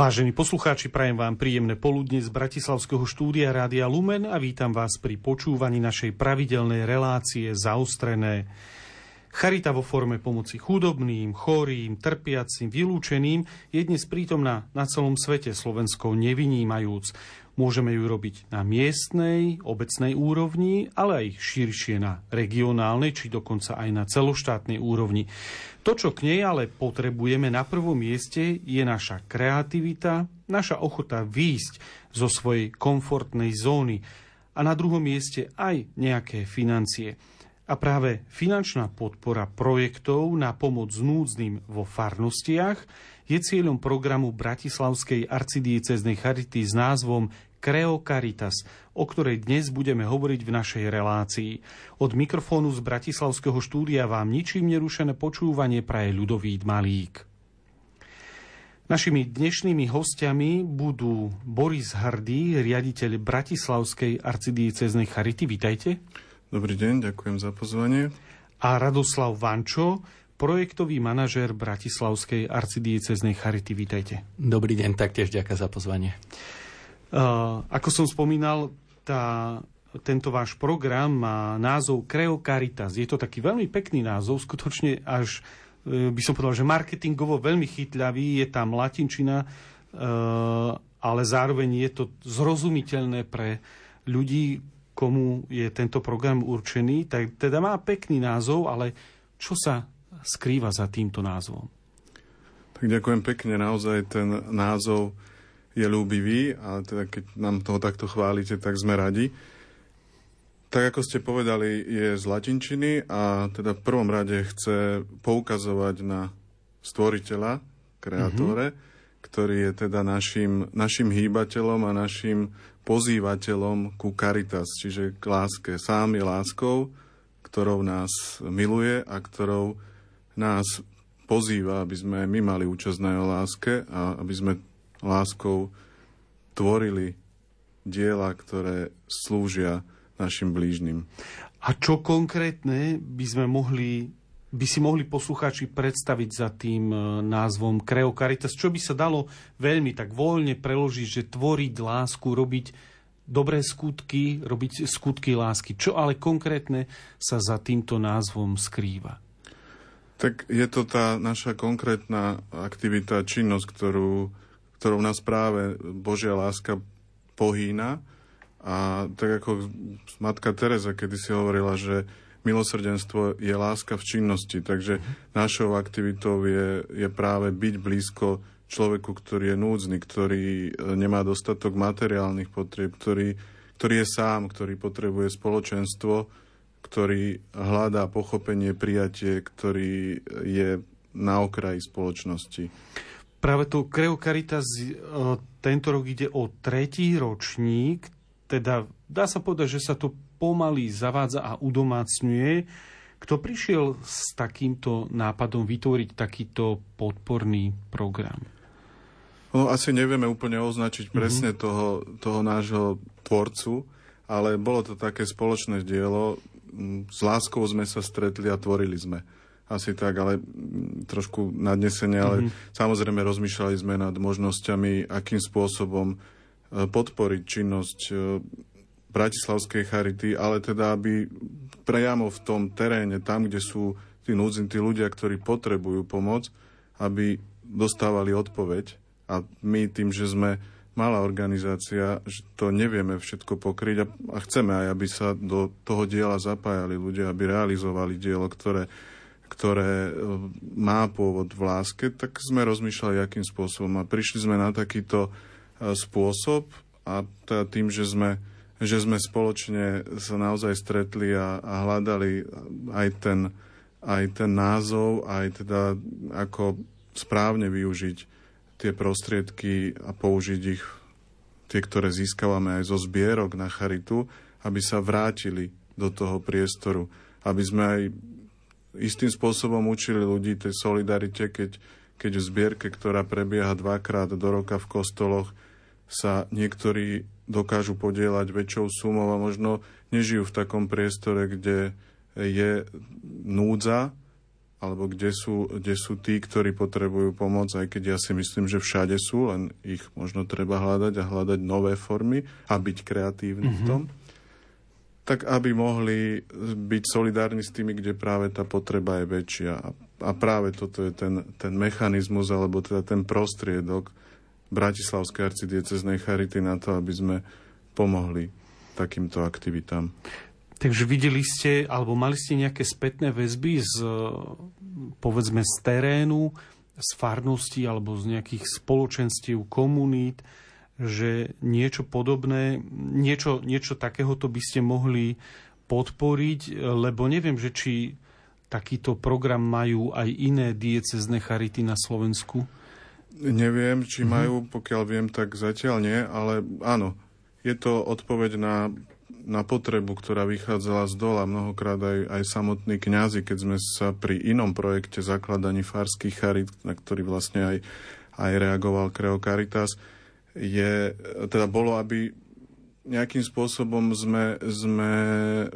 Vážení poslucháči, prajem vám príjemné poludne z Bratislavského štúdia Rádia Lumen a vítam vás pri počúvaní našej pravidelnej relácie Zaostrené. Charita vo forme pomoci chudobným, chorým, trpiacim, vylúčeným je dnes prítomná na celom svete Slovensko nevinímajúc. Môžeme ju robiť na miestnej, obecnej úrovni, ale aj širšie na regionálnej, či dokonca aj na celoštátnej úrovni. To, čo k nej ale potrebujeme na prvom mieste, je naša kreativita, naša ochota výjsť zo svojej komfortnej zóny a na druhom mieste aj nejaké financie. A práve finančná podpora projektov na pomoc núdznym vo farnostiach je cieľom programu Bratislavskej arcidieceznej charity s názvom Creo Caritas, o ktorej dnes budeme hovoriť v našej relácii. Od mikrofónu z Bratislavského štúdia vám ničím nerušené počúvanie praje ľudový Malík. Našimi dnešnými hostiami budú Boris Hrdý, riaditeľ Bratislavskej arcidieceznej charity. Vítajte. Dobrý deň, ďakujem za pozvanie. A Radoslav Vančo, projektový manažér Bratislavskej arcidieceznej charity. Vítajte. Dobrý deň, taktiež ďakujem za pozvanie. Uh, ako som spomínal, tá, tento váš program má názov Creo Caritas. Je to taký veľmi pekný názov, skutočne až uh, by som povedal, že marketingovo veľmi chytľavý, je tam latinčina, uh, ale zároveň je to zrozumiteľné pre ľudí, komu je tento program určený. Tak teda má pekný názov, ale čo sa skrýva za týmto názvom? Tak ďakujem pekne, naozaj ten názov je ľúbivý a teda keď nám toho takto chválite, tak sme radi. Tak ako ste povedali, je z latinčiny a teda v prvom rade chce poukazovať na stvoriteľa, kreatore, mm-hmm. ktorý je teda našim, našim hýbateľom a našim pozývateľom ku caritas, čiže k láske. Sám je láskou, ktorou nás miluje a ktorou nás pozýva, aby sme my mali účasť na jeho láske a aby sme láskou tvorili diela, ktoré slúžia našim blížnym. A čo konkrétne by sme mohli by si mohli poslucháči predstaviť za tým e, názvom Creo Caritas, čo by sa dalo veľmi tak voľne preložiť, že tvoriť lásku, robiť dobré skutky, robiť skutky lásky. Čo ale konkrétne sa za týmto názvom skrýva? Tak je to tá naša konkrétna aktivita, činnosť, ktorú ktorou nás práve Božia láska pohýna. A tak ako matka Teresa kedy si hovorila, že milosrdenstvo je láska v činnosti, takže našou aktivitou je, je práve byť blízko človeku, ktorý je núdzny, ktorý e, nemá dostatok materiálnych potrieb, ktorý, ktorý je sám, ktorý potrebuje spoločenstvo, ktorý hľadá pochopenie, prijatie, ktorý je na okraji spoločnosti. Práve to Creo Caritas e, tento rok ide o tretí ročník, teda dá sa povedať, že sa to pomaly zavádza a udomácňuje. Kto prišiel s takýmto nápadom vytvoriť takýto podporný program? No, asi nevieme úplne označiť mhm. presne mm-hmm. toho, toho nášho tvorcu, ale bolo to také spoločné dielo. S láskou sme sa stretli a tvorili sme asi tak, ale trošku nadnesenie, ale mm-hmm. samozrejme rozmýšľali sme nad možnosťami, akým spôsobom e, podporiť činnosť e, Bratislavskej charity, ale teda, aby priamo v tom teréne, tam, kde sú tí núdzim, tí ľudia, ktorí potrebujú pomoc, aby dostávali odpoveď. A my tým, že sme malá organizácia, že to nevieme všetko pokryť a, a chceme aj, aby sa do toho diela zapájali ľudia, aby realizovali dielo, ktoré ktoré e, má pôvod v láske, tak sme rozmýšľali, akým spôsobom. A prišli sme na takýto e, spôsob a teda tým, že sme, že sme spoločne sa naozaj stretli a, a hľadali aj ten, aj ten názov, aj teda ako správne využiť tie prostriedky a použiť ich, tie, ktoré získavame aj zo zbierok na charitu, aby sa vrátili do toho priestoru, aby sme aj istým spôsobom učili ľudí tej solidarite, keď, keď v zbierke, ktorá prebieha dvakrát do roka v kostoloch, sa niektorí dokážu podielať väčšou sumou a možno nežijú v takom priestore, kde je núdza alebo kde sú, kde sú tí, ktorí potrebujú pomoc, aj keď ja si myslím, že všade sú, len ich možno treba hľadať a hľadať nové formy a byť kreatívny mm-hmm. v mhm. tom, tak aby mohli byť solidárni s tými, kde práve tá potreba je väčšia. A, práve toto je ten, ten mechanizmus, alebo teda ten prostriedok Bratislavskej arcidieceznej charity na to, aby sme pomohli takýmto aktivitám. Takže videli ste, alebo mali ste nejaké spätné väzby z, povedzme, z terénu, z farnosti alebo z nejakých spoločenstiev, komunít, že niečo podobné, niečo, niečo takéhoto by ste mohli podporiť, lebo neviem, že či takýto program majú aj iné diecezne charity na Slovensku. Neviem, či mhm. majú, pokiaľ viem, tak zatiaľ nie, ale áno, je to odpoveď na na potrebu, ktorá vychádzala z dola. Mnohokrát aj, aj samotní kňazi, keď sme sa pri inom projekte zakladaní farských charit, na ktorý vlastne aj, aj reagoval Creo Caritas, je, teda bolo, aby nejakým spôsobom sme, sme e,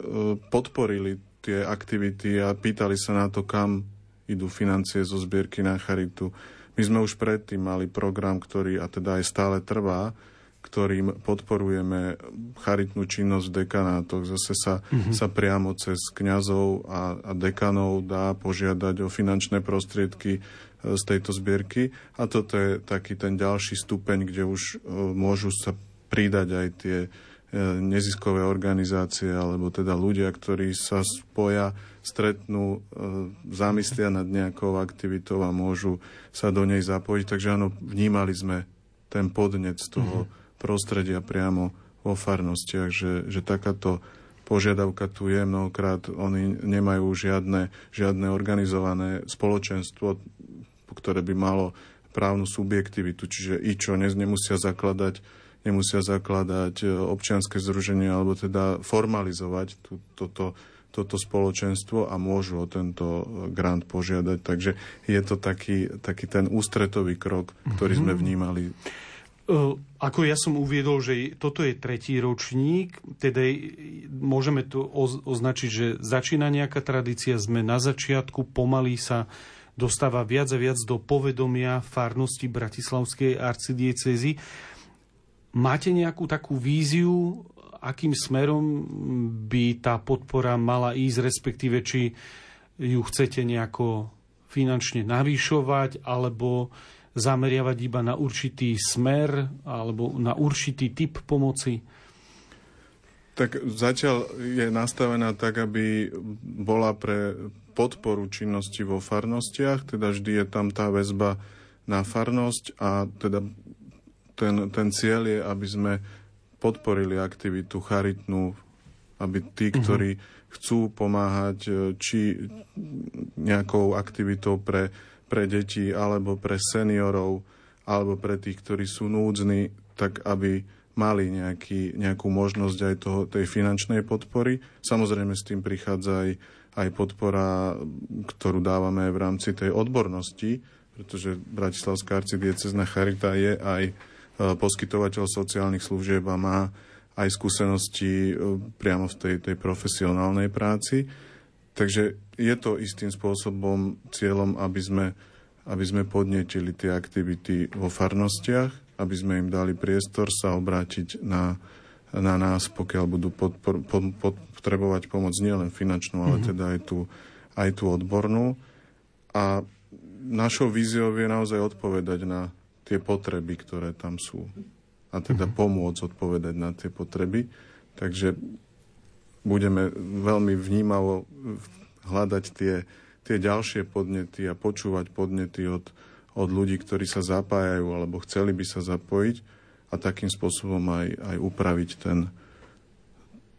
podporili tie aktivity a pýtali sa na to, kam idú financie zo zbierky na charitu. My sme už predtým mali program, ktorý a teda aj stále trvá, ktorým podporujeme charitnú činnosť v dekanátoch. Zase sa, mm-hmm. sa priamo cez kňazov a, a dekanov dá požiadať o finančné prostriedky z tejto zbierky. A toto je taký ten ďalší stupeň, kde už e, môžu sa pridať aj tie e, neziskové organizácie, alebo teda ľudia, ktorí sa spoja, stretnú, zamyslia nad nejakou aktivitou a môžu sa do nej zapojiť. Takže áno, vnímali sme ten podnec toho mm-hmm prostredia priamo vo farnostiach, že, že takáto požiadavka tu je mnohokrát. Oni nemajú žiadne, žiadne organizované spoločenstvo, ktoré by malo právnu subjektivitu, čiže i čo nemusia zakladať nemusia zakladať e, občianske združenie alebo teda formalizovať tú, toto, toto spoločenstvo a môžu o tento grant požiadať. Takže je to taký, taký ten ústretový krok, ktorý sme mhm. vnímali ako ja som uviedol, že toto je tretí ročník, teda môžeme to označiť, že začína nejaká tradícia, sme na začiatku, pomaly sa dostáva viac a viac do povedomia farnosti Bratislavskej arcidiecezy. Máte nejakú takú víziu, akým smerom by tá podpora mala ísť, respektíve či ju chcete nejako finančne navýšovať, alebo zameriavať iba na určitý smer alebo na určitý typ pomoci? Tak zatiaľ je nastavená tak, aby bola pre podporu činnosti vo farnostiach, teda vždy je tam tá väzba na farnosť a teda ten, ten cieľ je, aby sme podporili aktivitu charitnú, aby tí, mhm. ktorí chcú pomáhať či nejakou aktivitou pre pre deti alebo pre seniorov alebo pre tých, ktorí sú núdzni, tak aby mali nejaký, nejakú možnosť aj toho, tej finančnej podpory. Samozrejme s tým prichádza aj, aj podpora, ktorú dávame v rámci tej odbornosti, pretože Bratislavská arcidiecezna charita je aj e, poskytovateľ sociálnych služieb a má aj skúsenosti e, priamo v tej, tej profesionálnej práci. Takže je to istým spôsobom cieľom, aby sme, aby sme podnetili tie aktivity vo farnostiach, aby sme im dali priestor sa obrátiť na, na nás, pokiaľ budú podpor, pod, potrebovať pomoc nielen finančnú, ale mm-hmm. teda aj tú, aj tú odbornú. A našou víziou je naozaj odpovedať na tie potreby, ktoré tam sú. A teda mm-hmm. pomôcť odpovedať na tie potreby. Takže budeme veľmi vnímavo hľadať tie, tie ďalšie podnety a počúvať podnety od, od ľudí, ktorí sa zapájajú alebo chceli by sa zapojiť a takým spôsobom aj, aj upraviť ten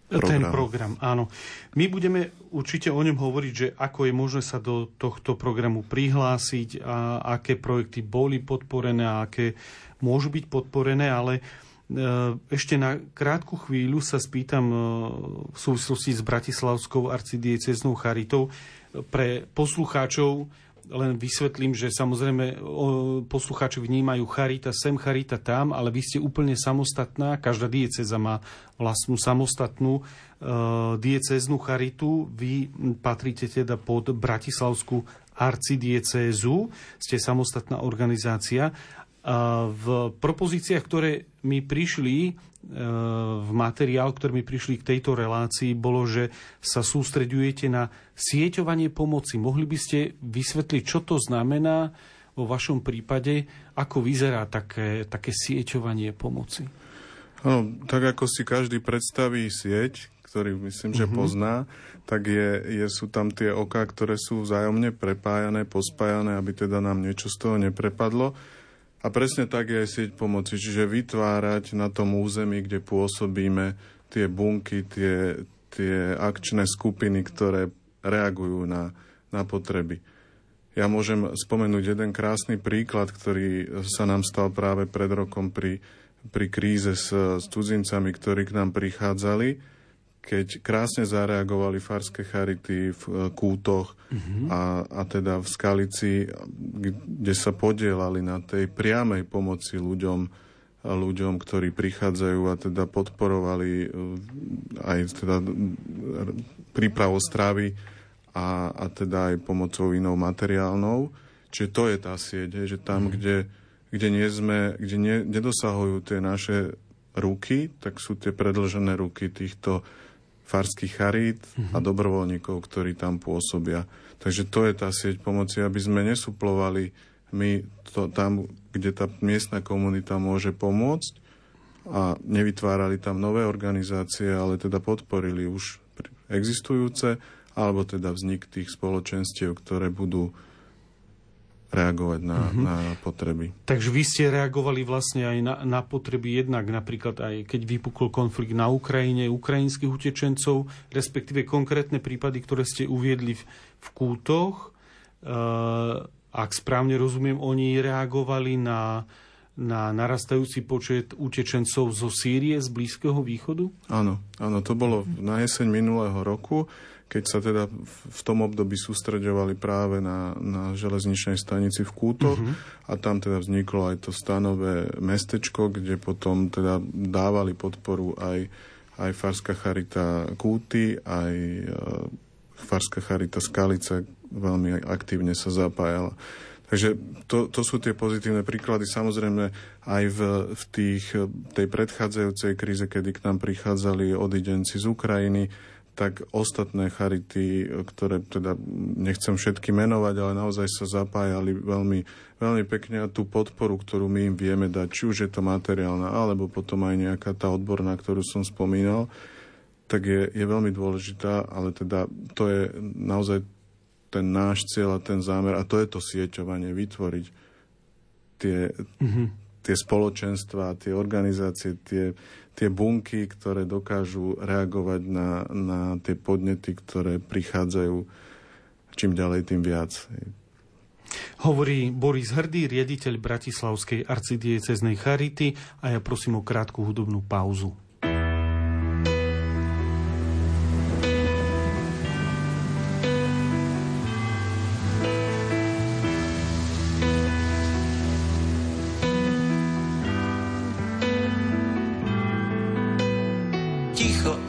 program. Ten program, áno. My budeme určite o ňom hovoriť, že ako je možné sa do tohto programu prihlásiť a aké projekty boli podporené a aké môžu byť podporené, ale E, ešte na krátku chvíľu sa spýtam e, v súvislosti s Bratislavskou arcidieceznou charitou pre poslucháčov len vysvetlím, že samozrejme poslucháči vnímajú charita sem, charita tam, ale vy ste úplne samostatná, každá dieceza má vlastnú samostatnú uh, dieceznú charitu. Vy patríte teda pod Bratislavskú arcidiecézu. Ste samostatná organizácia. V propozíciách, ktoré mi prišli, v materiál, ktorý mi prišli k tejto relácii, bolo, že sa sústreďujete na sieťovanie pomoci. Mohli by ste vysvetliť, čo to znamená vo vašom prípade, ako vyzerá také, také sieťovanie pomoci? No, tak ako si každý predstaví sieť, ktorý myslím, že uh-huh. pozná, tak je, je, sú tam tie oka, ktoré sú vzájomne prepájané, pospájané, aby teda nám niečo z toho neprepadlo. A presne tak je aj sieť pomoci, čiže vytvárať na tom území, kde pôsobíme, tie bunky, tie, tie akčné skupiny, ktoré reagujú na, na potreby. Ja môžem spomenúť jeden krásny príklad, ktorý sa nám stal práve pred rokom pri, pri kríze s, s cudzincami, ktorí k nám prichádzali keď krásne zareagovali farské charity v e, Kútoch uh-huh. a, a teda v Skalici, kde sa podielali na tej priamej pomoci ľuďom, ľuďom, ktorí prichádzajú a teda podporovali e, aj teda prípravu stravy a, a teda aj pomocou inou materiálnou. Čiže to je tá sieť, že tam, uh-huh. kde, kde, nie sme, kde nie, nedosahujú tie naše ruky, tak sú tie predlžené ruky týchto farských charít a mhm. dobrovoľníkov, ktorí tam pôsobia. Takže to je tá sieť pomoci, aby sme nesuplovali my to tam, kde tá miestna komunita môže pomôcť a nevytvárali tam nové organizácie, ale teda podporili už existujúce, alebo teda vznik tých spoločenstiev, ktoré budú reagovať na, uh-huh. na potreby. Takže vy ste reagovali vlastne aj na, na potreby jednak napríklad aj keď vypukol konflikt na Ukrajine, ukrajinských utečencov, respektíve konkrétne prípady, ktoré ste uviedli v, v kútoch. Uh, ak správne rozumiem, oni reagovali na, na narastajúci počet utečencov zo Sýrie, z Blízkeho východu? Áno, áno, to bolo na jeseň minulého roku keď sa teda v tom období sústredovali práve na, na železničnej stanici v Kútoch uh-huh. a tam teda vzniklo aj to stanové mestečko, kde potom teda dávali podporu aj, aj Farská charita Kúty, aj uh, Farská charita Skalice veľmi aktívne sa zapájala. Takže to, to sú tie pozitívne príklady. Samozrejme aj v, v tých, tej predchádzajúcej kríze, kedy k nám prichádzali odidenci z Ukrajiny, tak ostatné charity, ktoré teda nechcem všetky menovať, ale naozaj sa zapájali veľmi, veľmi pekne a tú podporu, ktorú my im vieme dať, či už je to materiálna, alebo potom aj nejaká tá odborná, ktorú som spomínal, tak je, je veľmi dôležitá, ale teda to je naozaj ten náš cieľ a ten zámer a to je to sieťovanie, vytvoriť tie, mm-hmm. tie spoločenstva, tie organizácie, tie, tie bunky, ktoré dokážu reagovať na, na tie podnety, ktoré prichádzajú čím ďalej, tým viac. Hovorí Boris Hrdý, riaditeľ Bratislavskej arcidieceznej Charity a ja prosím o krátku hudobnú pauzu.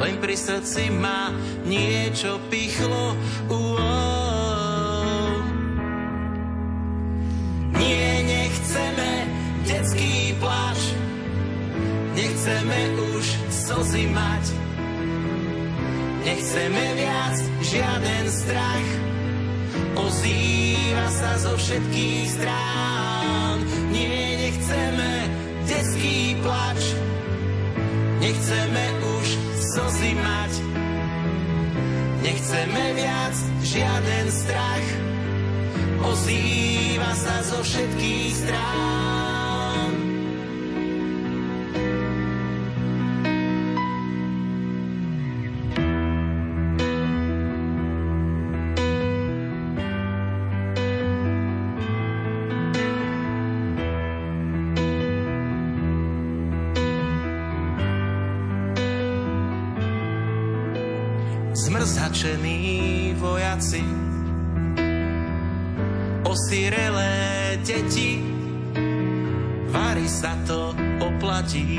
Len pri srdci ma niečo pichlo, uo. Nechceme už slzy mať, nechceme viac žiaden strach. Ozýva sa zo všetkých strán, nie, nechceme detský plač. Nechceme slzy mať, nechceme viac žiaden strach. Ozýva sa zo všetkých strán. Zmrzačení vojaci, osirelé deti, vári sa to oplatí.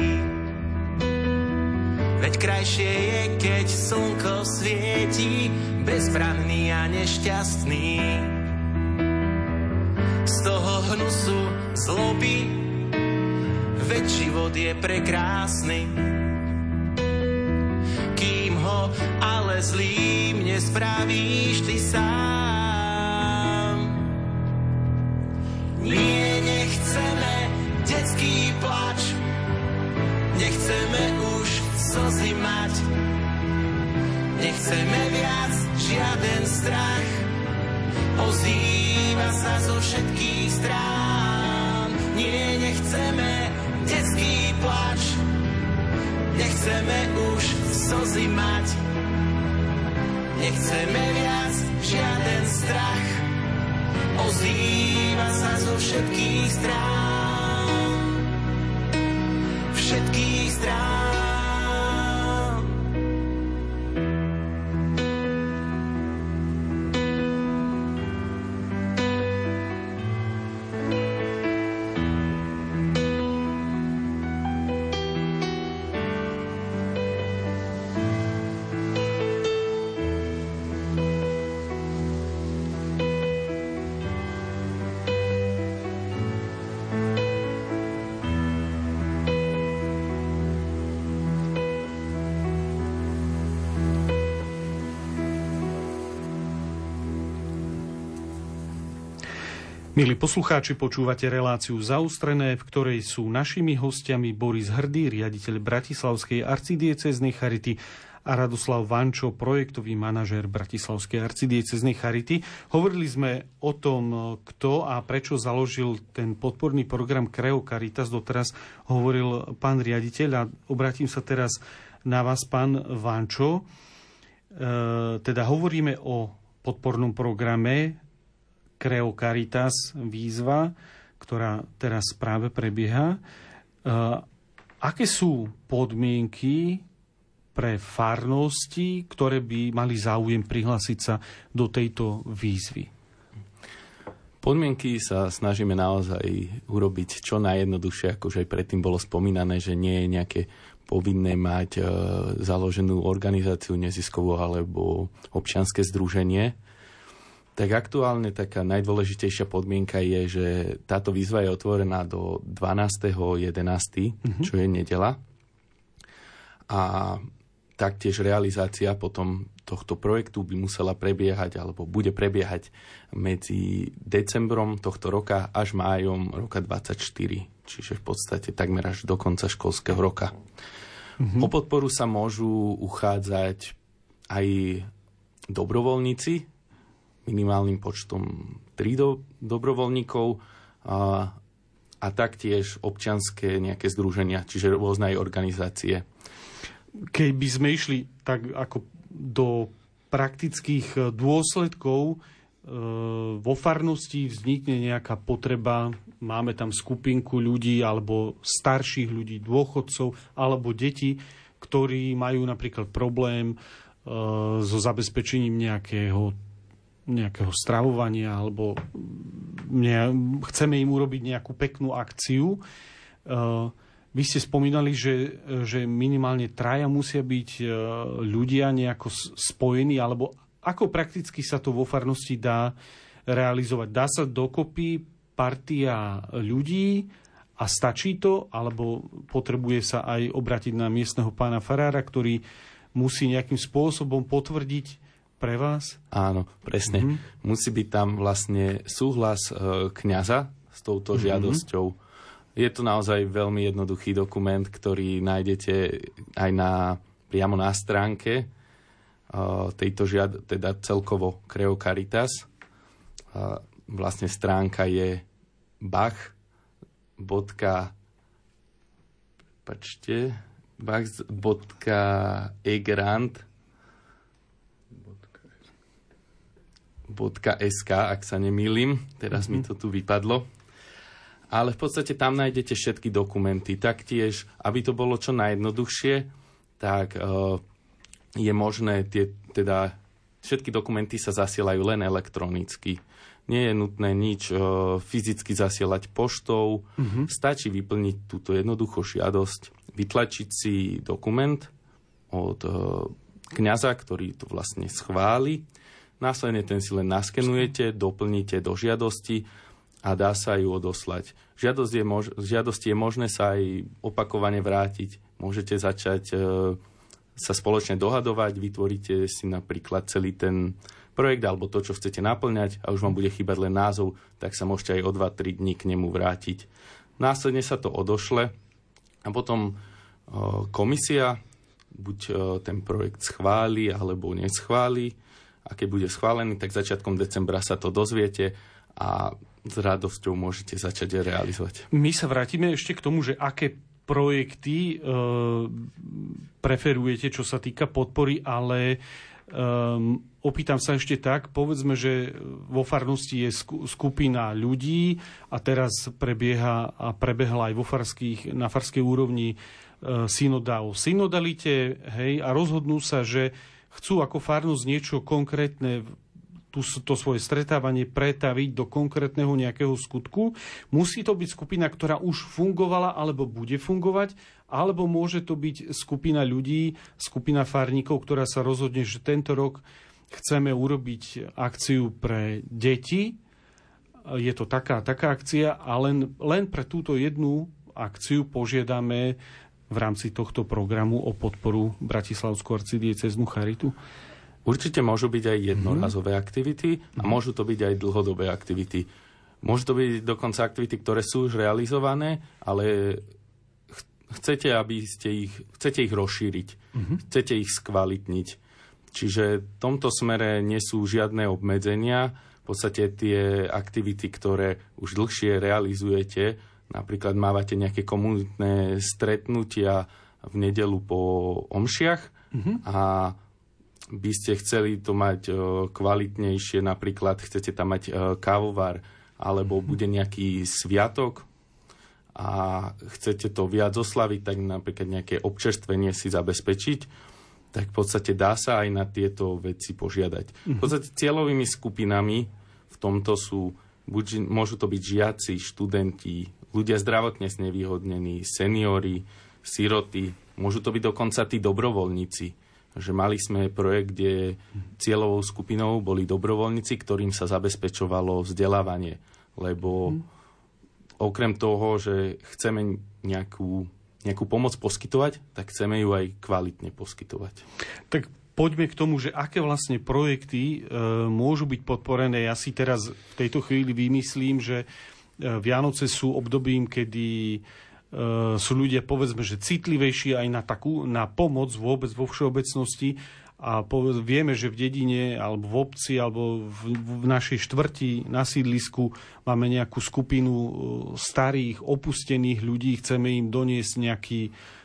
Veď krajšie je, keď slnko svieti, bezbranný a nešťastný. Z toho hnusu zloby, veď život je prekrásny. Zlým nespravíš ty sám. Nie, nechceme detský plač, nechceme už slzy mať. Nechceme viac žiaden strach, ozýva sa zo všetkých strán. Nie, nechceme detský plač, nechceme už slzy mať. Nechceme viac žiaden strach, ozýva sa zo všetkých strán. Všetkých strán. Milí poslucháči, počúvate reláciu Zaustrené, v ktorej sú našimi hostiami Boris Hrdý, riaditeľ Bratislavskej arcidieceznej charity a Radoslav Vančo, projektový manažér Bratislavskej arcidieceznej charity. Hovorili sme o tom, kto a prečo založil ten podporný program Creo Caritas. Doteraz hovoril pán riaditeľ a obratím sa teraz na vás, pán Vančo. E, teda hovoríme o podpornom programe Creo Caritas výzva, ktorá teraz práve prebieha. E, aké sú podmienky pre farnosti, ktoré by mali záujem prihlásiť sa do tejto výzvy? Podmienky sa snažíme naozaj urobiť čo najjednoduchšie, ako už aj predtým bolo spomínané, že nie je nejaké povinné mať e, založenú organizáciu neziskovú alebo občianske združenie tak aktuálne taká najdôležitejšia podmienka je, že táto výzva je otvorená do 12.11., mm-hmm. čo je nedela. A taktiež realizácia potom tohto projektu by musela prebiehať alebo bude prebiehať medzi decembrom tohto roka až májom roka 24, čiže v podstate takmer až do konca školského roka. Mm-hmm. O podporu sa môžu uchádzať aj dobrovoľníci, minimálnym počtom 3 do, dobrovoľníkov a, a taktiež občianské nejaké združenia, čiže rôzne organizácie. Keby sme išli tak ako do praktických e, dôsledkov, e, vo farnosti vznikne nejaká potreba, máme tam skupinku ľudí alebo starších ľudí, dôchodcov alebo deti, ktorí majú napríklad problém e, so zabezpečením nejakého nejakého stravovania alebo ne, chceme im urobiť nejakú peknú akciu. Uh, vy ste spomínali, že, že minimálne traja musia byť uh, ľudia nejako spojení, alebo ako prakticky sa to vo farnosti dá realizovať? Dá sa dokopy partia ľudí a stačí to, alebo potrebuje sa aj obratiť na miestneho pána Farára, ktorý musí nejakým spôsobom potvrdiť pre vás? Áno, presne. Mm-hmm. Musí byť tam vlastne súhlas e, kňaza s touto mm-hmm. žiadosťou. Je to naozaj veľmi jednoduchý dokument, ktorý nájdete aj na, priamo na stránke e, tejto žiad, teda celkovo Creo Caritas. E, vlastne stránka je bach. Pačte, bach.egrant .sk, ak sa nemýlim. Teraz mm-hmm. mi mhm. to tu vypadlo. Ale v podstate tam nájdete všetky dokumenty. Taktiež, aby to bolo čo najjednoduchšie, tak uh, je možné tie, teda všetky dokumenty sa zasielajú len elektronicky. Nie je nutné nič uh, fyzicky zasielať poštou. Uh-huh. Stačí vyplniť túto jednoduchú žiadosť, vytlačiť si dokument od uh, kňaza, ktorý to vlastne schváli. Následne ten si len naskenujete, doplníte do žiadosti a dá sa ju odoslať. Žiadosť je mož- žiadosti je možné sa aj opakovane vrátiť. Môžete začať uh, sa spoločne dohadovať, vytvoríte si napríklad celý ten projekt alebo to, čo chcete naplňať a už vám bude chýbať len názov, tak sa môžete aj o 2-3 dní k nemu vrátiť. Následne sa to odošle a potom komisia buď ten projekt schváli alebo neschváli a keď bude schválený, tak začiatkom decembra sa to dozviete a s radosťou môžete začať realizovať. My sa vrátime ešte k tomu, že aké projekty e, preferujete, čo sa týka podpory, ale Um, opýtam sa ešte tak, povedzme, že vo farnosti je skupina ľudí a teraz prebieha a prebehla aj vo farských, na farskej úrovni uh, synoda o synodalite, hej, a rozhodnú sa, že chcú ako farnosť niečo konkrétne tú, to svoje stretávanie pretaviť do konkrétneho nejakého skutku. Musí to byť skupina, ktorá už fungovala alebo bude fungovať, alebo môže to byť skupina ľudí, skupina farníkov, ktorá sa rozhodne, že tento rok chceme urobiť akciu pre deti. Je to taká, taká akcia a len, len pre túto jednu akciu požiadame v rámci tohto programu o podporu Bratislavskú arcidieceznú charitu? Určite môžu byť aj jednorazové mm-hmm. aktivity a môžu to byť aj dlhodobé aktivity. Môžu to byť dokonca aktivity, ktoré sú už realizované, ale chcete, aby ste ich, chcete ich rozšíriť, mm-hmm. chcete ich skvalitniť. Čiže v tomto smere nie sú žiadne obmedzenia. V podstate tie aktivity, ktoré už dlhšie realizujete, napríklad mávate nejaké komunitné stretnutia v nedelu po omšiach mm-hmm. a by ste chceli to mať e, kvalitnejšie, napríklad chcete tam mať e, kávovar, alebo mm-hmm. bude nejaký sviatok a chcete to viac oslaviť, tak napríklad nejaké občerstvenie si zabezpečiť, tak v podstate dá sa aj na tieto veci požiadať. V podstate cieľovými skupinami v tomto sú, buď, môžu to byť žiaci, študenti, ľudia zdravotne znevýhodnení, seniori, siroty, môžu to byť dokonca tí dobrovoľníci, že mali sme projekt, kde cieľovou skupinou boli dobrovoľníci, ktorým sa zabezpečovalo vzdelávanie. Lebo okrem toho, že chceme nejakú, nejakú pomoc poskytovať, tak chceme ju aj kvalitne poskytovať. Tak poďme k tomu, že aké vlastne projekty e, môžu byť podporené. Ja si teraz v tejto chvíli vymyslím, že Vianoce sú obdobím, kedy E, sú ľudia, povedzme, že citlivejší aj na takú, na pomoc vôbec vo všeobecnosti a povedz, vieme, že v dedine alebo v obci alebo v, v našej štvrti na sídlisku máme nejakú skupinu e, starých, opustených ľudí, chceme im doniesť nejaký,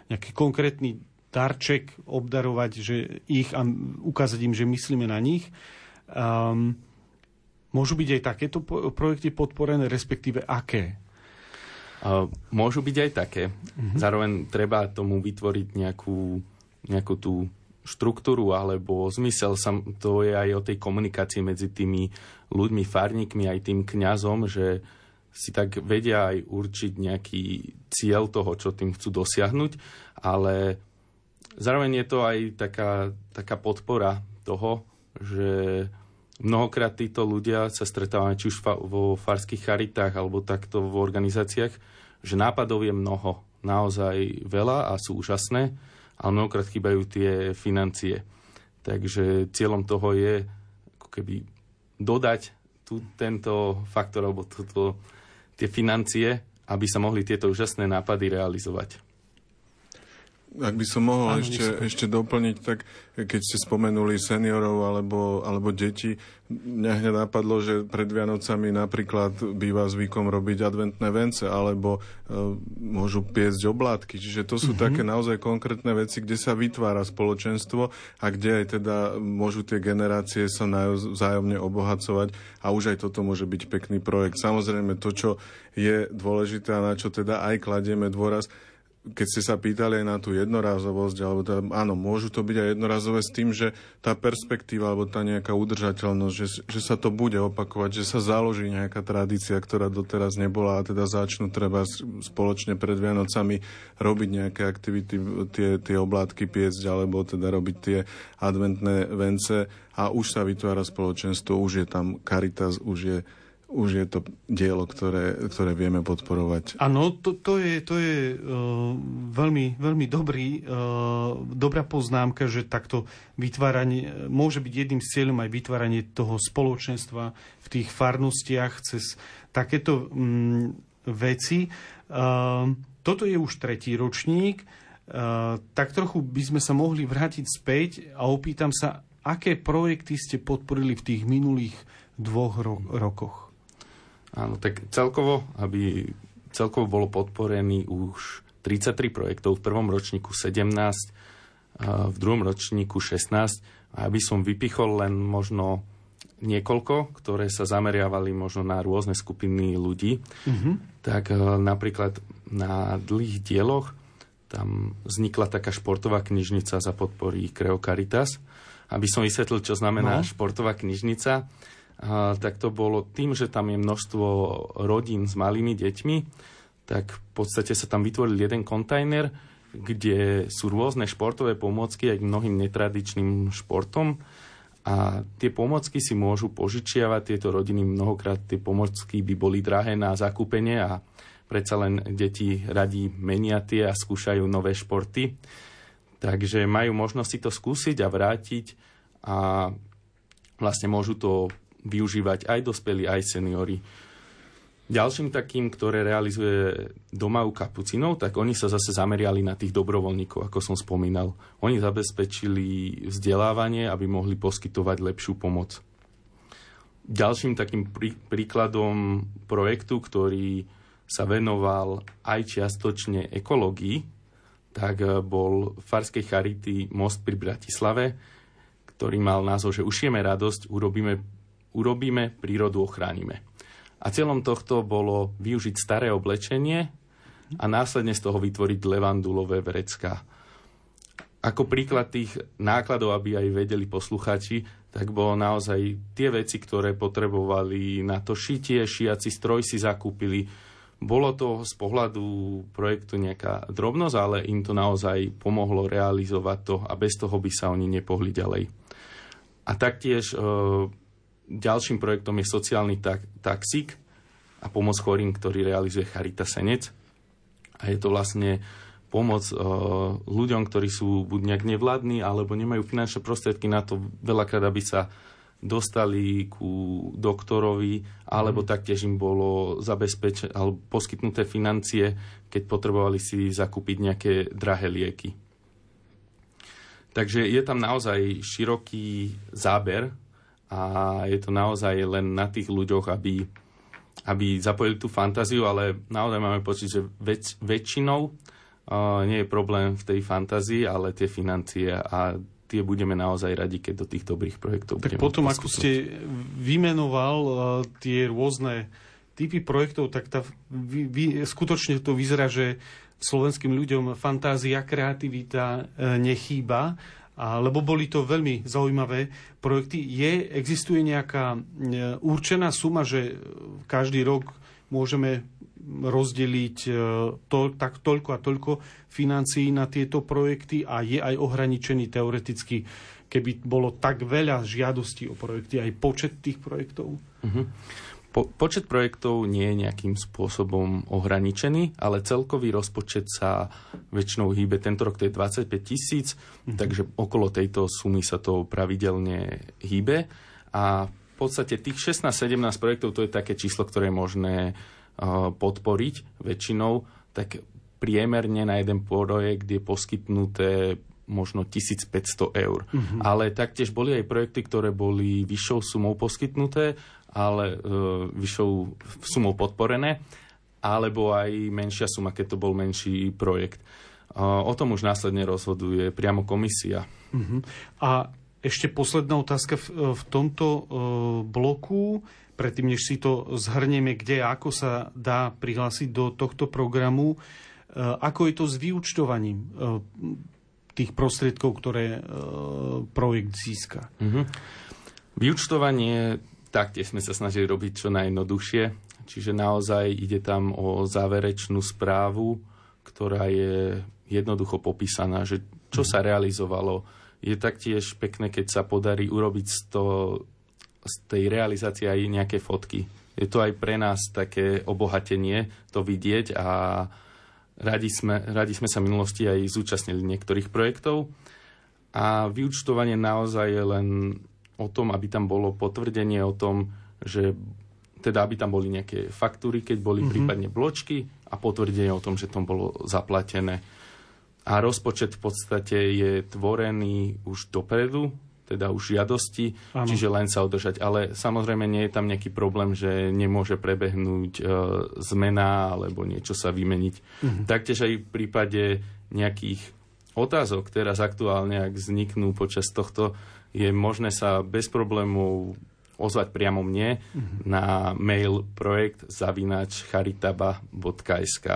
nejaký konkrétny darček, obdarovať, že ich a ukázať im, že myslíme na nich. Um, môžu byť aj takéto projekty podporené, respektíve aké? Môžu byť aj také. Mm-hmm. Zároveň treba tomu vytvoriť nejakú, nejakú tú štruktúru alebo zmysel. Sam, to je aj o tej komunikácii medzi tými ľuďmi, farníkmi, aj tým kňazom, že si tak vedia aj určiť nejaký cieľ toho, čo tým chcú dosiahnuť, ale zároveň je to aj taká, taká podpora toho, že Mnohokrát títo ľudia sa stretávame či už vo farských charitách alebo takto v organizáciách, že nápadov je mnoho, naozaj veľa a sú úžasné, ale mnohokrát chýbajú tie financie. Takže cieľom toho je ako keby dodať tu, tento faktor alebo tuto, tie financie, aby sa mohli tieto úžasné nápady realizovať. Ak by som mohol Áno, ešte, ešte doplniť, tak keď ste spomenuli seniorov alebo, alebo deti, mňa hneď napadlo, že pred Vianocami napríklad býva zvykom robiť adventné vence alebo e, môžu piesť oblátky. Čiže to sú mm-hmm. také naozaj konkrétne veci, kde sa vytvára spoločenstvo a kde aj teda môžu tie generácie sa vzájomne obohacovať a už aj toto môže byť pekný projekt. Samozrejme to, čo je dôležité a na čo teda aj kladieme dôraz, keď ste sa pýtali aj na tú jednorázovosť, alebo tá, áno, môžu to byť aj jednorazové s tým, že tá perspektíva alebo tá nejaká udržateľnosť, že, že sa to bude opakovať, že sa založí nejaká tradícia, ktorá doteraz nebola a teda začnú treba spoločne pred Vianocami robiť nejaké aktivity, tie, tie oblátky piecť alebo teda robiť tie adventné vence a už sa vytvára spoločenstvo, už je tam Caritas, už je už je to dielo, ktoré, ktoré vieme podporovať. Áno, to, to je, to je uh, veľmi, veľmi dobrý, uh, dobrá poznámka, že takto vytváranie, môže byť jedným z cieľom aj vytváranie toho spoločenstva v tých farnostiach cez takéto um, veci. Uh, toto je už tretí ročník, uh, tak trochu by sme sa mohli vrátiť späť a opýtam sa, aké projekty ste podporili v tých minulých dvoch ro- rokoch? Áno, tak celkovo, aby celkovo bolo podporený už 33 projektov, v prvom ročníku 17, v druhom ročníku 16. A aby som vypichol len možno niekoľko, ktoré sa zameriavali možno na rôzne skupiny ľudí, mm-hmm. tak e, napríklad na dlhých dieloch tam vznikla taká športová knižnica za podpory Creo Caritas. Aby som vysvetlil, čo znamená no. športová knižnica, tak to bolo tým, že tam je množstvo rodín s malými deťmi, tak v podstate sa tam vytvoril jeden kontajner, kde sú rôzne športové pomôcky aj k mnohým netradičným športom a tie pomocky si môžu požičiavať tieto rodiny. Mnohokrát tie pomocky by boli drahé na zakúpenie a predsa len deti radí menia tie a skúšajú nové športy. Takže majú možnosť si to skúsiť a vrátiť a vlastne môžu to využívať aj dospelí, aj seniory. Ďalším takým, ktoré realizuje doma u kapucinov, tak oni sa zase zameriali na tých dobrovoľníkov, ako som spomínal. Oni zabezpečili vzdelávanie, aby mohli poskytovať lepšiu pomoc. Ďalším takým prí, príkladom projektu, ktorý sa venoval aj čiastočne ekológii, tak bol Farskej Charity Most pri Bratislave, ktorý mal názov, že ušieme radosť, urobíme urobíme, prírodu ochránime. A cieľom tohto bolo využiť staré oblečenie a následne z toho vytvoriť levandulové vrecká. Ako príklad tých nákladov, aby aj vedeli posluchači, tak bolo naozaj tie veci, ktoré potrebovali na to šitie, šiaci stroj si zakúpili. Bolo to z pohľadu projektu nejaká drobnosť, ale im to naozaj pomohlo realizovať to a bez toho by sa oni nepohli ďalej. A taktiež e, Ďalším projektom je sociálny tak, taxík a pomoc chorým, ktorý realizuje Charita Senec. A je to vlastne pomoc uh, ľuďom, ktorí sú buď nejak nevládni, alebo nemajú finančné prostriedky na to veľakrát, aby sa dostali ku doktorovi, alebo mm. taktiež im bolo zabezpeč- alebo poskytnuté financie, keď potrebovali si zakúpiť nejaké drahé lieky. Takže je tam naozaj široký záber a je to naozaj len na tých ľuďoch, aby, aby zapojili tú fantáziu, ale naozaj máme pocit, že väč, väčšinou uh, nie je problém v tej fantázii, ale tie financie a tie budeme naozaj radi, keď do tých dobrých projektov tak potom, ako ste vymenoval uh, tie rôzne typy projektov, tak tá, vy, vy, skutočne to vyzerá, že slovenským ľuďom fantázia, kreativita uh, nechýba a, lebo boli to veľmi zaujímavé projekty. Je, existuje nejaká e, určená suma, že každý rok môžeme rozdeliť e, to, tak toľko a toľko financií na tieto projekty a je aj ohraničený teoreticky, keby bolo tak veľa žiadostí o projekty, aj počet tých projektov? Uh-huh. Po, počet projektov nie je nejakým spôsobom ohraničený, ale celkový rozpočet sa väčšinou hýbe. Tento rok to je 25 tisíc, mm-hmm. takže okolo tejto sumy sa to pravidelne hýbe. A v podstate tých 16-17 projektov to je také číslo, ktoré je možné uh, podporiť väčšinou. Tak priemerne na jeden projekt je poskytnuté možno 1500 eur. Mm-hmm. Ale taktiež boli aj projekty, ktoré boli vyššou sumou poskytnuté ale e, vyššou sumou podporené, alebo aj menšia suma, keď to bol menší projekt. E, o tom už následne rozhoduje priamo komisia. Uh-huh. A ešte posledná otázka v, v tomto e, bloku, predtým než si to zhrnieme, kde a ako sa dá prihlásiť do tohto programu. ako je to s vyučtovaním tých prostriedkov, ktoré projekt získa? Mm-hmm. Vyučtovanie taktiež sme sa snažili robiť čo najjednoduchšie, čiže naozaj ide tam o záverečnú správu, ktorá je jednoducho popísaná, že čo sa realizovalo. Je taktiež pekné, keď sa podarí urobiť z, to, z tej realizácie aj nejaké fotky. Je to aj pre nás také obohatenie to vidieť a radi sme, radi sme sa v minulosti aj zúčastnili niektorých projektov. A vyučtovanie naozaj je len o tom, aby tam bolo potvrdenie o tom, že teda aby tam boli nejaké faktúry, keď boli mm-hmm. prípadne bločky a potvrdenie o tom, že to bolo zaplatené. A rozpočet v podstate je tvorený už dopredu, teda už žiadosti, ano. čiže len sa održať. Ale samozrejme nie je tam nejaký problém, že nemôže prebehnúť e, zmena alebo niečo sa vymeniť. Uh-huh. Taktiež aj v prípade nejakých otázok teraz aktuálne, ak vzniknú počas tohto, je možné sa bez problémov ozvať priamo mne uh-huh. na mail projekt zavinač charitaba.sk.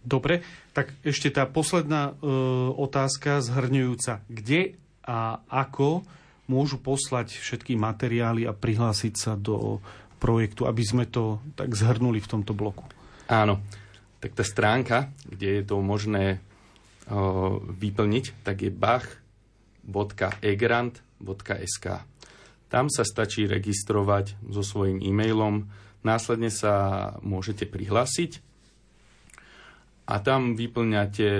Dobre, tak ešte tá posledná e, otázka zhrňujúca. Kde a ako môžu poslať všetky materiály a prihlásiť sa do projektu, aby sme to tak zhrnuli v tomto bloku? Áno, tak tá stránka, kde je to možné e, vyplniť, tak je bach.egrant.sk. Tam sa stačí registrovať so svojím e-mailom, následne sa môžete prihlásiť a tam vyplňate,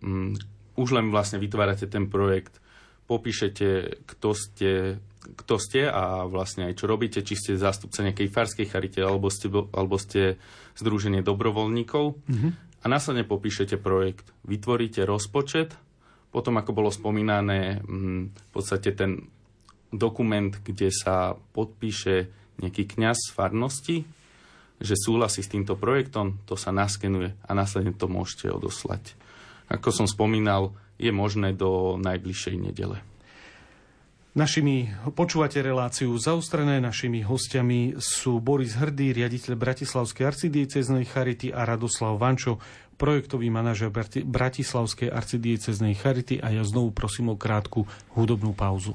um, už len vlastne vytvárate ten projekt, popíšete, kto ste, kto ste a vlastne aj čo robíte, či ste zástupca nejakej farskej charite alebo ste, alebo ste združenie dobrovoľníkov mm-hmm. a následne popíšete projekt. Vytvoríte rozpočet, potom ako bolo spomínané, um, v podstate ten dokument, kde sa podpíše nejaký kňaz farnosti, že súhlasí s týmto projektom, to sa naskenuje a následne to môžete odoslať. Ako som spomínal, je možné do najbližšej nedele. Našimi, počúvate reláciu zaustrené, našimi hostiami sú Boris Hrdý, riaditeľ Bratislavskej arcidieceznej Charity a Radoslav Vančo, projektový manažer Bratislavskej arcidieceznej Charity a ja znovu prosím o krátku hudobnú pauzu.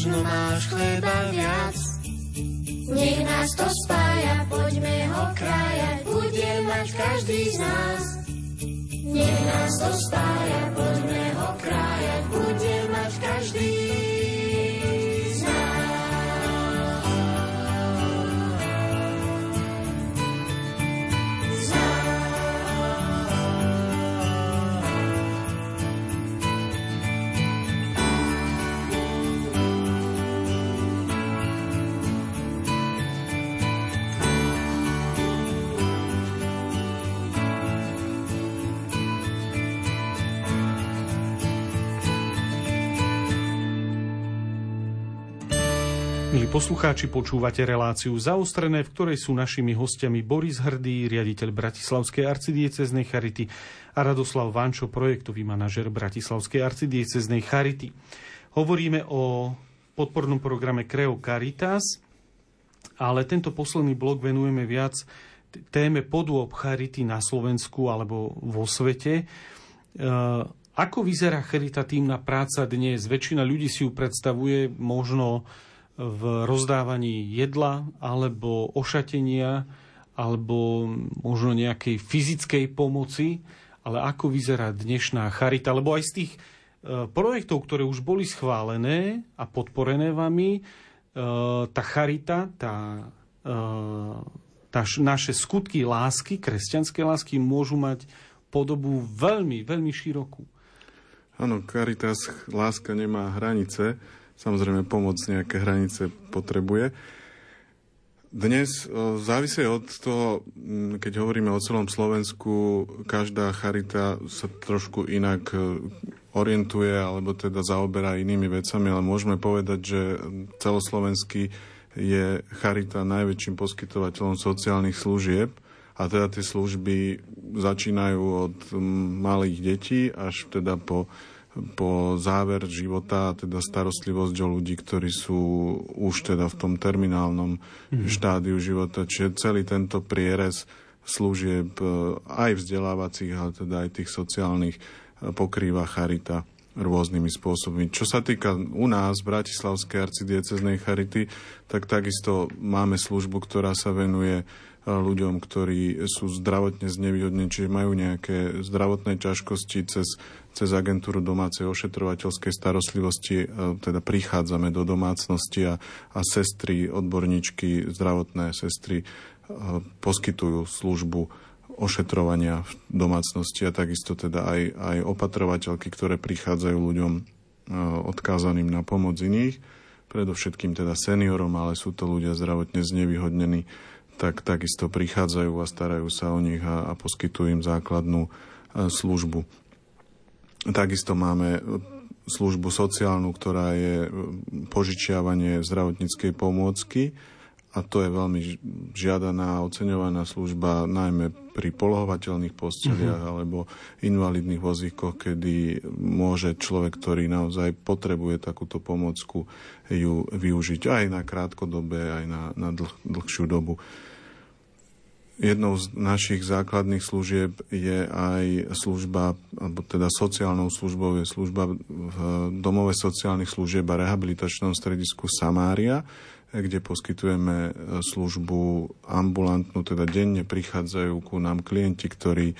Možno máš chleba viac. Nech nás to spája, poďme ho krájať, bude mať každý z nás. Nech nás to spája, poďme ho krájať, bude mať každý Milí poslucháči, počúvate reláciu zaostrené, v ktorej sú našimi hostiami Boris Hrdý, riaditeľ Bratislavskej arcidieceznej Charity a Radoslav Vančo, projektový manažer Bratislavskej arcidieceznej Charity. Hovoríme o podpornom programe Creo Caritas, ale tento posledný blok venujeme viac téme podôb Charity na Slovensku alebo vo svete. E, ako vyzerá charitatívna práca dnes? Väčšina ľudí si ju predstavuje možno v rozdávaní jedla alebo ošatenia alebo možno nejakej fyzickej pomoci, ale ako vyzerá dnešná charita, lebo aj z tých e, projektov, ktoré už boli schválené a podporené vami, e, tá charita, tá, e, tá naše skutky lásky, kresťanské lásky môžu mať podobu veľmi, veľmi širokú. Áno, Caritas láska nemá hranice Samozrejme, pomoc nejaké hranice potrebuje. Dnes závisí od toho, keď hovoríme o celom Slovensku, každá charita sa trošku inak e, orientuje alebo teda zaoberá inými vecami, ale môžeme povedať, že celoslovenský je charita najväčším poskytovateľom sociálnych služieb a teda tie služby začínajú od malých detí až teda po po záver života, teda starostlivosť o ľudí, ktorí sú už teda v tom terminálnom mm. štádiu života. Čiže celý tento prierez služieb e, aj vzdelávacích, ale teda aj tých sociálnych e, pokrýva charita rôznymi spôsobmi. Čo sa týka u nás, Bratislavskej arcidieceznej charity, tak takisto máme službu, ktorá sa venuje ľuďom, ktorí sú zdravotne znevýhodnení, čiže majú nejaké zdravotné ťažkosti cez, cez agentúru domácej ošetrovateľskej starostlivosti, e, teda prichádzame do domácnosti a, a sestry, odborníčky, zdravotné sestry e, poskytujú službu ošetrovania v domácnosti a takisto teda aj, aj opatrovateľky, ktoré prichádzajú ľuďom e, odkázaným na pomoc iných, predovšetkým teda seniorom, ale sú to ľudia zdravotne znevýhodnení tak takisto prichádzajú a starajú sa o nich a, a poskytujú im základnú e, službu. Takisto máme službu sociálnu, ktorá je e, požičiavanie zdravotníckej pomôcky a to je veľmi žiadaná a oceňovaná služba najmä pri polohovateľných posteliach uh-huh. alebo invalidných vozíkoch, kedy môže človek, ktorý naozaj potrebuje takúto pomocku, ju využiť aj na krátkodobé, aj na, na dlh, dlhšiu dobu. Jednou z našich základných služieb je aj služba, alebo teda sociálnou službou je služba v domove sociálnych služieb a rehabilitačnom stredisku Samária, kde poskytujeme službu ambulantnú, teda denne prichádzajú ku nám klienti, ktorí e,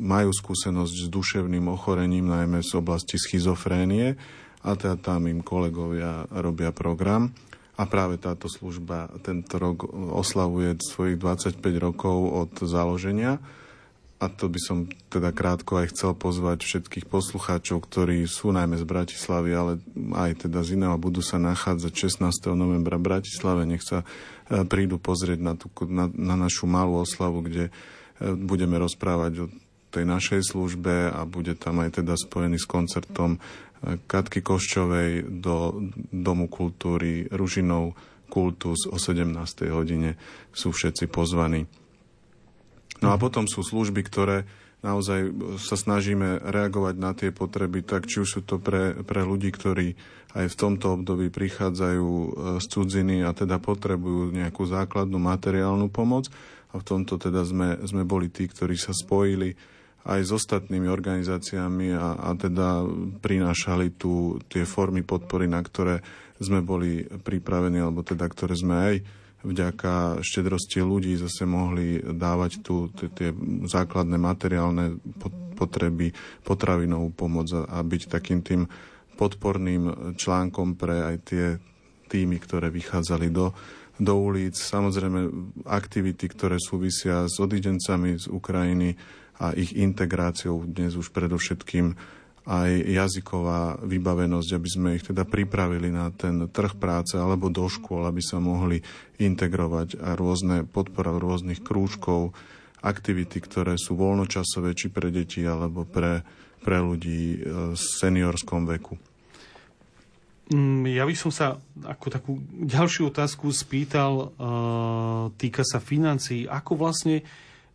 majú skúsenosť s duševným ochorením, najmä z oblasti schizofrénie, a teda tam im kolegovia robia program. A práve táto služba tento rok oslavuje svojich 25 rokov od založenia. A to by som teda krátko aj chcel pozvať všetkých poslucháčov, ktorí sú najmä z Bratislavy, ale aj teda z iného budú sa nachádzať 16. novembra v Bratislave. Nech sa e, prídu pozrieť na, tú, na, na našu malú oslavu, kde e, budeme rozprávať o tej našej službe a bude tam aj teda spojený s koncertom Katky Koščovej do Domu kultúry Ružinov Kultus o 17. hodine sú všetci pozvaní. No a potom sú služby, ktoré naozaj sa snažíme reagovať na tie potreby, tak či už sú to pre, pre ľudí, ktorí aj v tomto období prichádzajú e, z cudziny a teda potrebujú nejakú základnú materiálnu pomoc. A v tomto teda sme, sme boli tí, ktorí sa spojili aj s ostatnými organizáciami a, a teda prinášali tu tie formy podpory, na ktoré sme boli pripravení, alebo teda ktoré sme aj vďaka štedrosti ľudí zase mohli dávať tu tie základné materiálne potreby, potravinovú pomoc a byť takým tým podporným článkom pre aj tie týmy, ktoré vychádzali do, do ulic. Samozrejme aktivity, ktoré súvisia s odidencami z Ukrajiny, a ich integráciou dnes už predovšetkým aj jazyková vybavenosť, aby sme ich teda pripravili na ten trh práce alebo do škôl, aby sa mohli integrovať a rôzne podpora rôznych krúžkov, aktivity, ktoré sú voľnočasové, či pre deti alebo pre, pre ľudí v seniorskom veku. Mm, ja by som sa ako takú ďalšiu otázku spýtal, týka sa financií. Ako vlastne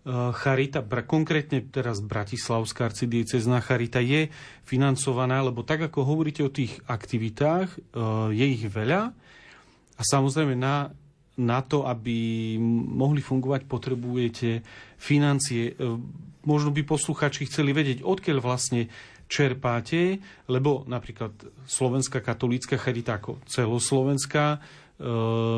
Charita, konkrétne teraz Bratislavská arcidiecezná Charita je financovaná, lebo tak ako hovoríte o tých aktivitách, je ich veľa a samozrejme na, na to, aby mohli fungovať, potrebujete financie. Možno by posluchači chceli vedieť, odkiaľ vlastne čerpáte, lebo napríklad Slovenská katolícka charita ako celoslovenská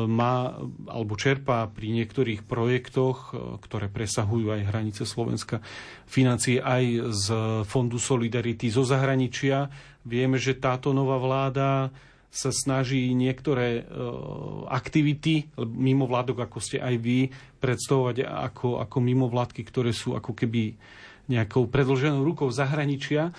má alebo čerpá pri niektorých projektoch, e, ktoré presahujú aj hranice Slovenska, financie aj z Fondu Solidarity zo zahraničia. Vieme, že táto nová vláda sa snaží niektoré uh, aktivity mimo vládok, ako ste aj vy, predstavovať ako, ako mimo vládky, ktoré sú ako keby nejakou predlženou rukou zahraničia.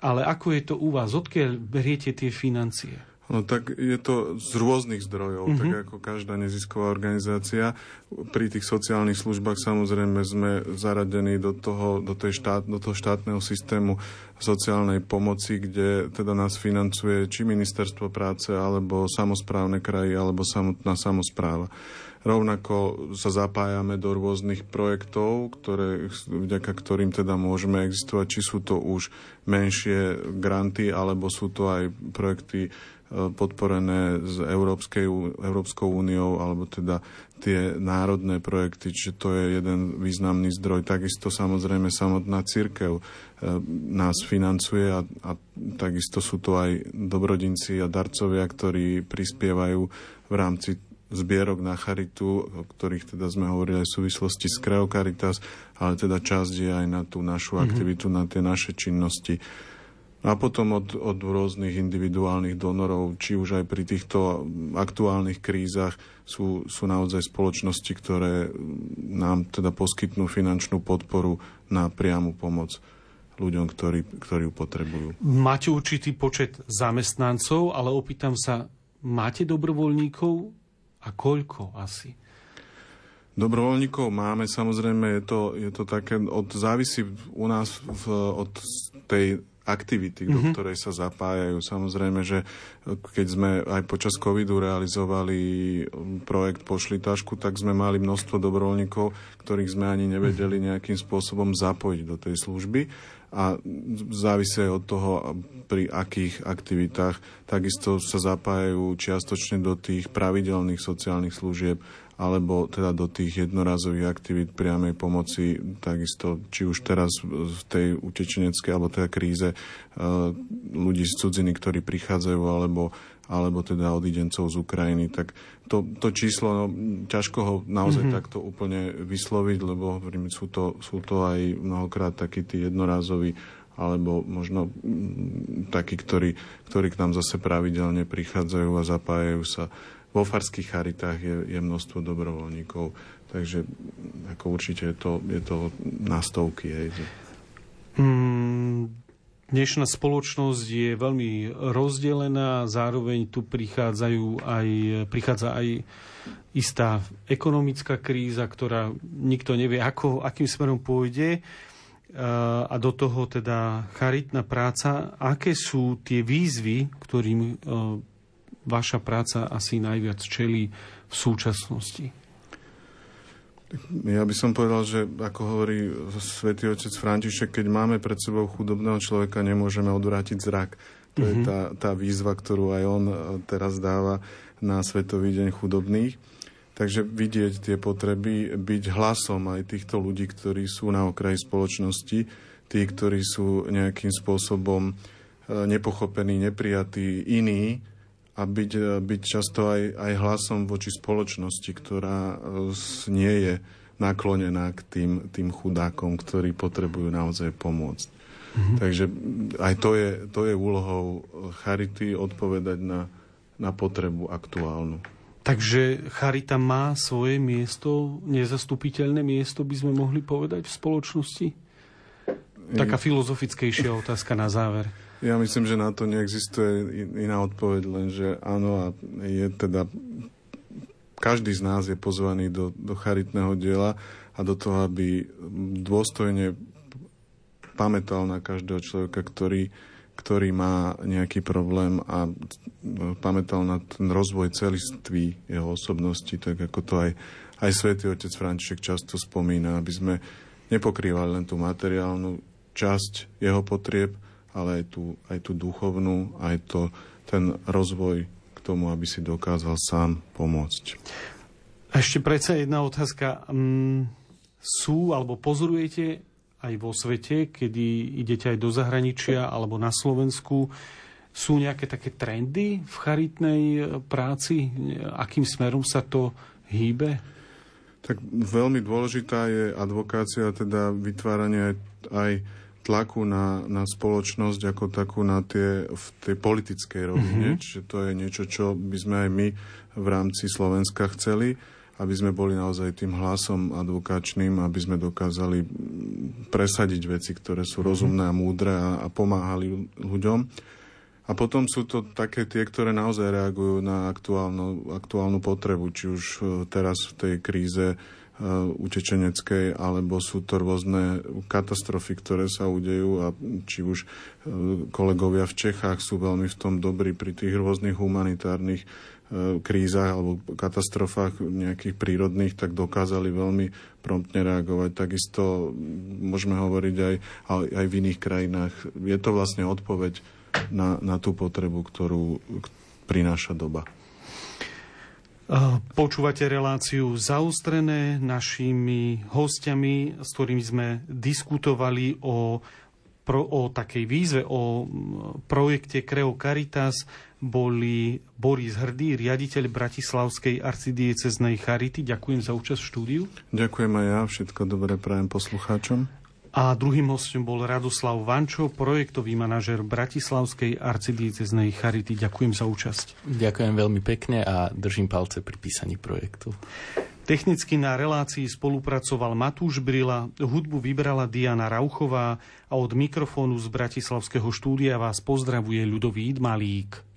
Ale ako je to u vás? Odkiaľ beriete tie financie? No tak je to z rôznych zdrojov, mm-hmm. tak ako každá nezisková organizácia. Pri tých sociálnych službách samozrejme sme zaradení do toho, do tej štát, do toho štátneho systému sociálnej pomoci, kde teda nás financuje či ministerstvo práce, alebo samozprávne kraji, alebo samotná samozpráva. Rovnako sa zapájame do rôznych projektov, ktoré, vďaka ktorým teda môžeme existovať, či sú to už menšie granty, alebo sú to aj projekty podporené z Európskej, Európskou úniou, alebo teda tie národné projekty, čiže to je jeden významný zdroj. Takisto samozrejme samotná církev e, nás financuje a, a takisto sú to aj dobrodinci a darcovia, ktorí prispievajú v rámci zbierok na charitu, o ktorých teda sme hovorili aj v súvislosti s Creo Caritas, ale teda časť je aj na tú našu mm-hmm. aktivitu, na tie naše činnosti. A potom od, od rôznych individuálnych donorov, či už aj pri týchto aktuálnych krízach, sú, sú naozaj spoločnosti, ktoré nám teda poskytnú finančnú podporu na priamu pomoc ľuďom, ktorí, ktorí ju potrebujú. Máte určitý počet zamestnancov, ale opýtam sa, máte dobrovoľníkov? A koľko asi? Dobrovoľníkov máme, samozrejme je to, je to také, od, závisí u nás v, od tej aktivity, mm-hmm. do mhm. ktorej sa zapájajú. Samozrejme, že keď sme aj počas covidu realizovali projekt Pošli tašku, tak sme mali množstvo dobrovoľníkov, ktorých sme ani nevedeli mhm. nejakým spôsobom zapojiť do tej služby a závisí aj od toho, pri akých aktivitách. Takisto sa zapájajú čiastočne do tých pravidelných sociálnych služieb alebo teda do tých jednorazových aktivít priamej pomoci, takisto či už teraz v tej utečeneckej alebo teda kríze e, ľudí z cudziny, ktorí prichádzajú, alebo, alebo teda odidencov z Ukrajiny, tak to, to číslo, no, ťažko ho naozaj mm-hmm. takto úplne vysloviť, lebo hovorím, sú to, sú to aj mnohokrát takí tí jednorázoví alebo možno mm, takí, ktorí, ktorí k nám zase pravidelne prichádzajú a zapájajú sa vo farských charitách je, je množstvo dobrovoľníkov, takže ako určite je to, je to na stovky. Hej. Mm, dnešná spoločnosť je veľmi rozdelená, zároveň tu prichádzajú aj, prichádza aj istá ekonomická kríza, ktorá nikto nevie, ako, akým smerom pôjde a do toho teda charitná práca. Aké sú tie výzvy, ktorým vaša práca asi najviac čelí v súčasnosti? Ja by som povedal, že ako hovorí svätý otec František, keď máme pred sebou chudobného človeka, nemôžeme odvrátiť zrak. To mm-hmm. je mhm. tá, tá výzva, ktorú aj on e, teraz dáva na Svetový deň chudobných. Takže vidieť tie potreby, byť hlasom aj týchto ľudí, ktorí sú na okraji spoločnosti, tí, ktorí sú nejakým spôsobom e, nepochopení, neprijatí, iní, a byť, e, byť často aj, aj hlasom voči spoločnosti, ktorá e, nie je naklonená k tým, tým chudákom, ktorí potrebujú naozaj pomôcť. Mm-hmm. Takže aj to je, to je úlohou Charity odpovedať na, na potrebu aktuálnu. Takže Charita má svoje miesto, nezastupiteľné miesto, by sme mohli povedať v spoločnosti? Taká filozofickejšia otázka na záver. Ja myslím, že na to neexistuje iná odpoveď, len že áno a je teda každý z nás je pozvaný do, do charitného diela a do toho, aby dôstojne pamätal na každého človeka, ktorý, ktorý má nejaký problém a pamätal na ten rozvoj celiství jeho osobnosti, tak ako to aj, aj svätý otec František často spomína, aby sme nepokrývali len tú materiálnu časť jeho potrieb, ale aj tú, aj tú duchovnú, aj to, ten rozvoj k tomu, aby si dokázal sám pomôcť. Ešte predsa jedna otázka. Mm, sú alebo pozorujete aj vo svete, kedy idete aj do zahraničia alebo na Slovensku, sú nejaké také trendy v charitnej e, práci? Akým smerom sa to hýbe? Tak veľmi dôležitá je advokácia, teda vytváranie aj tlaku na, na spoločnosť ako takú na tie, v tej politickej rovine. Mm-hmm. Čiže to je niečo, čo by sme aj my v rámci Slovenska chceli aby sme boli naozaj tým hlasom advokačným, aby sme dokázali presadiť veci, ktoré sú rozumné a múdre a, a pomáhali ľuďom. A potom sú to také tie, ktoré naozaj reagujú na aktuálnu, aktuálnu potrebu, či už e, teraz v tej kríze utečeneckej, alebo sú to rôzne katastrofy, ktoré sa udejú a či už uh, kolegovia v Čechách sú veľmi v tom dobrí pri tých rôznych humanitárnych E, krízach alebo katastrofách nejakých prírodných, tak dokázali veľmi promptne reagovať. Takisto môžeme hovoriť aj, aj v iných krajinách. Je to vlastne odpoveď na, na tú potrebu, ktorú prináša doba. E, počúvate reláciu zaustrené našimi hostiami, s ktorými sme diskutovali o, o takej výzve, o projekte Creo Caritas, boli Boris Hrdý, riaditeľ Bratislavskej arcidieceznej Charity. Ďakujem za účasť v štúdiu. Ďakujem aj ja, všetko dobré prajem poslucháčom. A druhým hostom bol Radoslav Vančo, projektový manažer Bratislavskej arcidieceznej Charity. Ďakujem za účasť. Ďakujem veľmi pekne a držím palce pri písaní projektu. Technicky na relácii spolupracoval Matúš Brila, hudbu vybrala Diana Rauchová a od mikrofónu z Bratislavského štúdia vás pozdravuje Ľudovít Malík.